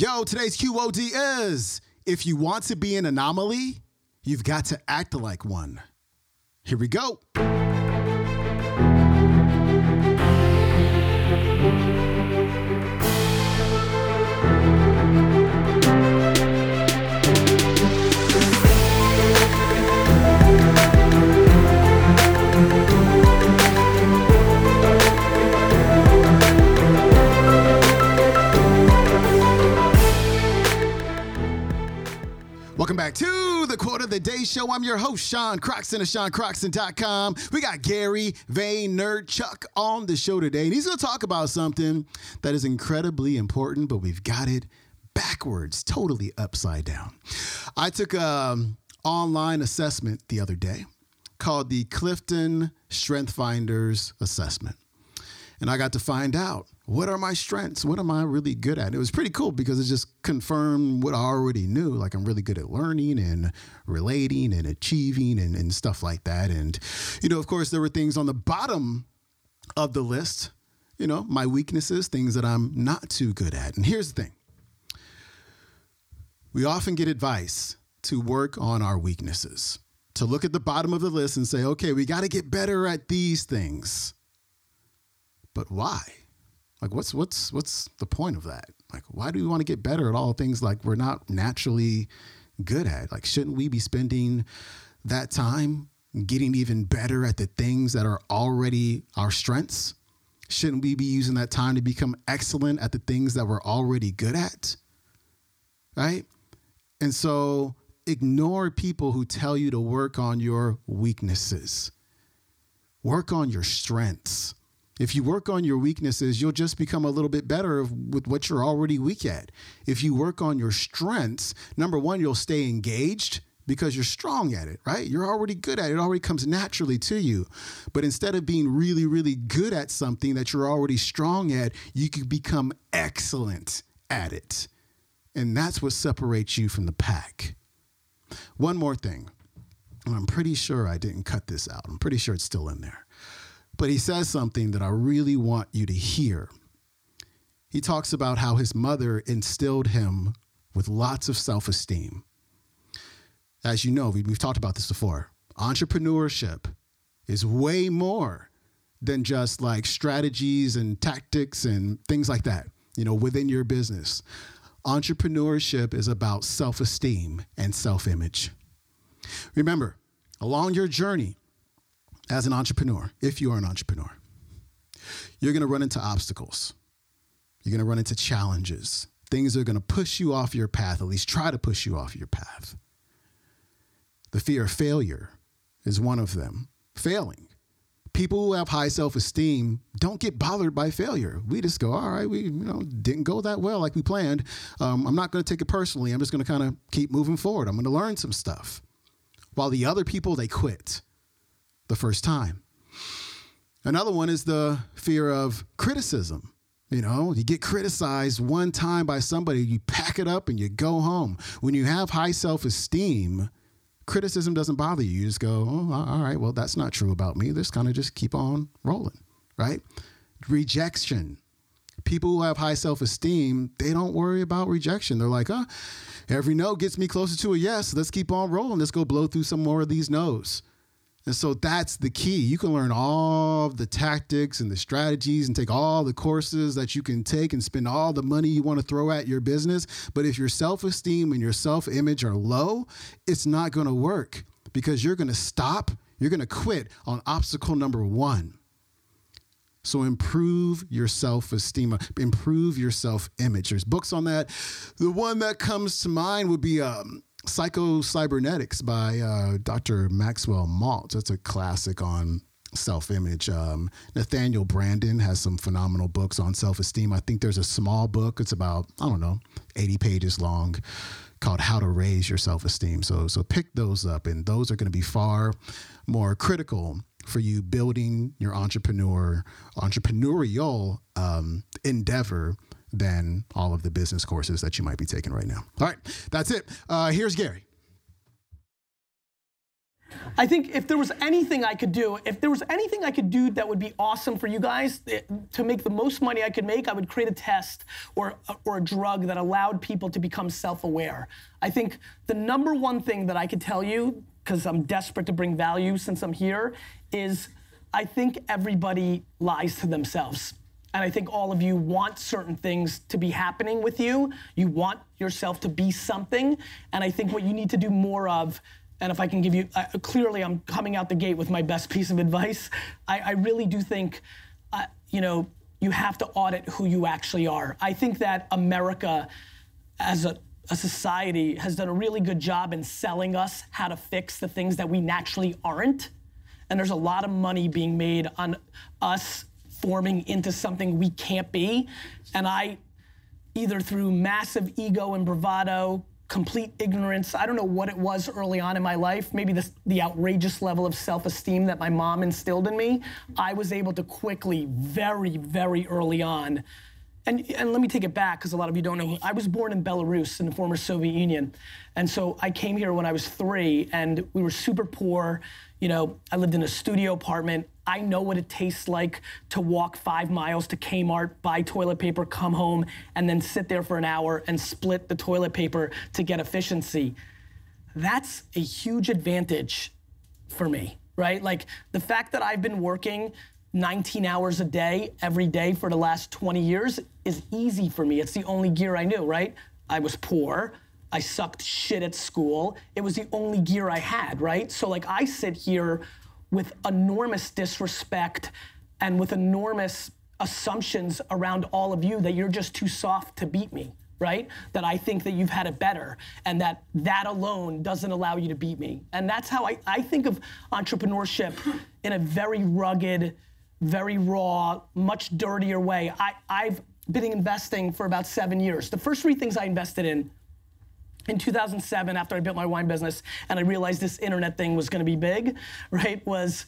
Yo, today's QOD is if you want to be an anomaly, you've got to act like one. Here we go. Day Show. I'm your host, Sean Croxton of SeanCroxton.com. We got Gary Vaynerchuk on the show today, and he's going to talk about something that is incredibly important, but we've got it backwards, totally upside down. I took an online assessment the other day called the Clifton Strength Finders Assessment. And I got to find out what are my strengths? What am I really good at? It was pretty cool because it just confirmed what I already knew. Like I'm really good at learning and relating and achieving and, and stuff like that. And, you know, of course, there were things on the bottom of the list, you know, my weaknesses, things that I'm not too good at. And here's the thing we often get advice to work on our weaknesses, to look at the bottom of the list and say, okay, we got to get better at these things. But why? Like what's what's what's the point of that? Like why do we want to get better at all things like we're not naturally good at? Like shouldn't we be spending that time getting even better at the things that are already our strengths? Shouldn't we be using that time to become excellent at the things that we're already good at? Right? And so ignore people who tell you to work on your weaknesses. Work on your strengths. If you work on your weaknesses, you'll just become a little bit better with what you're already weak at. If you work on your strengths, number one, you'll stay engaged because you're strong at it, right? You're already good at it. It already comes naturally to you. But instead of being really, really good at something that you're already strong at, you can become excellent at it. And that's what separates you from the pack. One more thing. And I'm pretty sure I didn't cut this out. I'm pretty sure it's still in there. But he says something that I really want you to hear. He talks about how his mother instilled him with lots of self esteem. As you know, we've talked about this before. Entrepreneurship is way more than just like strategies and tactics and things like that, you know, within your business. Entrepreneurship is about self esteem and self image. Remember, along your journey, as an entrepreneur, if you are an entrepreneur, you're going to run into obstacles. You're going to run into challenges. Things are going to push you off your path, at least try to push you off your path. The fear of failure is one of them. Failing. People who have high self-esteem don't get bothered by failure. We just go, all right, we you know didn't go that well like we planned. Um, I'm not going to take it personally. I'm just going to kind of keep moving forward. I'm going to learn some stuff. While the other people they quit the first time. Another one is the fear of criticism. You know, you get criticized one time by somebody, you pack it up and you go home. When you have high self esteem, criticism doesn't bother you. You just go, oh, all right, well, that's not true about me. Just kind of just keep on rolling, right? Rejection. People who have high self esteem, they don't worry about rejection. They're like, oh, every no gets me closer to a yes. Let's keep on rolling. Let's go blow through some more of these no's. And so that's the key. You can learn all the tactics and the strategies and take all the courses that you can take and spend all the money you want to throw at your business. But if your self esteem and your self image are low, it's not going to work because you're going to stop, you're going to quit on obstacle number one. So improve your self esteem, improve your self image. There's books on that. The one that comes to mind would be um, Psycho Cybernetics by uh, Dr. Maxwell Maltz. That's a classic on self image. Um, Nathaniel Branden has some phenomenal books on self esteem. I think there's a small book, it's about, I don't know, 80 pages long called How to Raise Your Self Esteem. So, so pick those up, and those are going to be far more critical for you building your entrepreneur entrepreneurial um, endeavor than all of the business courses that you might be taking right now. All right, that's it. Uh, here's Gary. I think if there was anything I could do, if there was anything I could do that would be awesome for you guys eh, to make the most money I could make, I would create a test or or a drug that allowed people to become self-aware. I think the number one thing that I could tell you, because I'm desperate to bring value since I'm here, is I think everybody lies to themselves. And I think all of you want certain things to be happening with you. You want yourself to be something. And I think what you need to do more of, and if I can give you, uh, clearly I'm coming out the gate with my best piece of advice. I, I really do think, uh, you know, you have to audit who you actually are. I think that America, as a, a society, has done a really good job in selling us how to fix the things that we naturally aren't. And there's a lot of money being made on us forming into something we can't be. And I, either through massive ego and bravado, complete ignorance, I don't know what it was early on in my life, maybe the, the outrageous level of self esteem that my mom instilled in me, I was able to quickly, very, very early on, and, and let me take it back because a lot of you don't know. I was born in Belarus in the former Soviet Union. And so I came here when I was three and we were super poor. You know, I lived in a studio apartment. I know what it tastes like to walk five miles to Kmart, buy toilet paper, come home, and then sit there for an hour and split the toilet paper to get efficiency. That's a huge advantage for me, right? Like the fact that I've been working 19 hours a day, every day for the last 20 years is easy for me. It's the only gear I knew, right? I was poor. I sucked shit at school. It was the only gear I had, right? So, like, I sit here with enormous disrespect and with enormous assumptions around all of you that you're just too soft to beat me, right? That I think that you've had it better and that that alone doesn't allow you to beat me. And that's how I, I think of entrepreneurship in a very rugged, very raw, much dirtier way. I, I've been investing for about seven years. The first three things I invested in in 2007 after I built my wine business and I realized this internet thing was going to be big, right? Was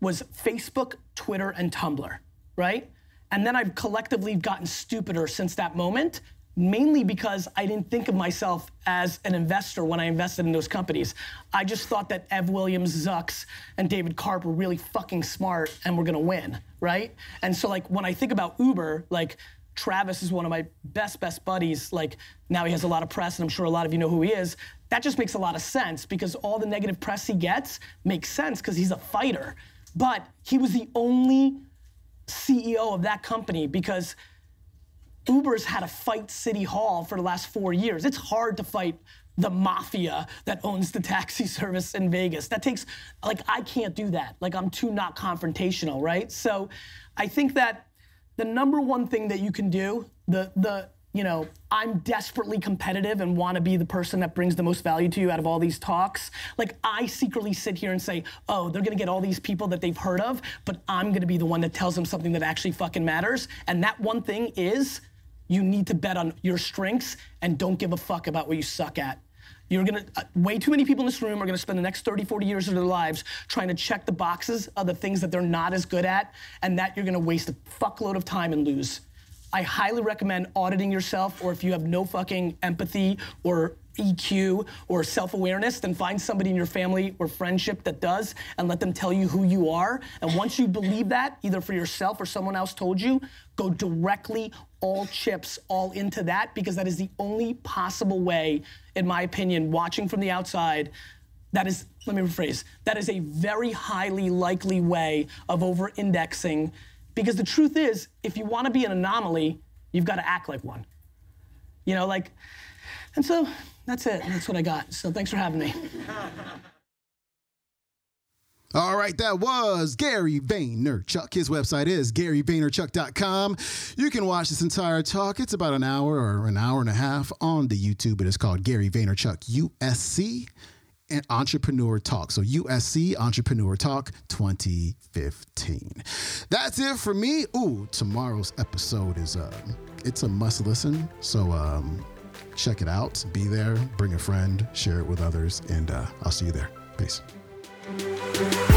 was Facebook, Twitter and Tumblr, right? And then I've collectively gotten stupider since that moment, mainly because I didn't think of myself as an investor when I invested in those companies. I just thought that Ev Williams, Zucks, and David Karp were really fucking smart and were gonna win, right? And so like when I think about Uber, like Travis is one of my best, best buddies. Like now he has a lot of press, and I'm sure a lot of you know who he is. That just makes a lot of sense because all the negative press he gets makes sense because he's a fighter. But he was the only CEO of that company because Uber's had to fight City Hall for the last four years. It's hard to fight the mafia that owns the taxi service in Vegas. That takes, like, I can't do that. Like, I'm too not confrontational, right? So I think that the number one thing that you can do, the the you know, I'm desperately competitive and want to be the person that brings the most value to you out of all these talks. Like I secretly sit here and say, "Oh, they're going to get all these people that they've heard of, but I'm going to be the one that tells them something that actually fucking matters." And that one thing is you need to bet on your strengths and don't give a fuck about what you suck at. You're gonna, uh, way too many people in this room are gonna spend the next 30, 40 years of their lives trying to check the boxes of the things that they're not as good at, and that you're gonna waste a fuckload of time and lose. I highly recommend auditing yourself, or if you have no fucking empathy or EQ or self awareness, then find somebody in your family or friendship that does and let them tell you who you are. And once you believe that, either for yourself or someone else told you, go directly all chips all into that because that is the only possible way, in my opinion, watching from the outside. That is, let me rephrase, that is a very highly likely way of over indexing because the truth is, if you want to be an anomaly, you've got to act like one. You know, like, and so that's it. That's what I got. So thanks for having me. All right, that was Gary Vaynerchuk. His website is garyvaynerchuk.com. You can watch this entire talk. It's about an hour or an hour and a half on the YouTube. It is called Gary Vaynerchuk USC and Entrepreneur Talk. So USC Entrepreneur Talk 2015. That's it for me. Ooh, tomorrow's episode is uh it's a must listen. So um check it out. Be there, bring a friend, share it with others, and uh, I'll see you there. Peace. Música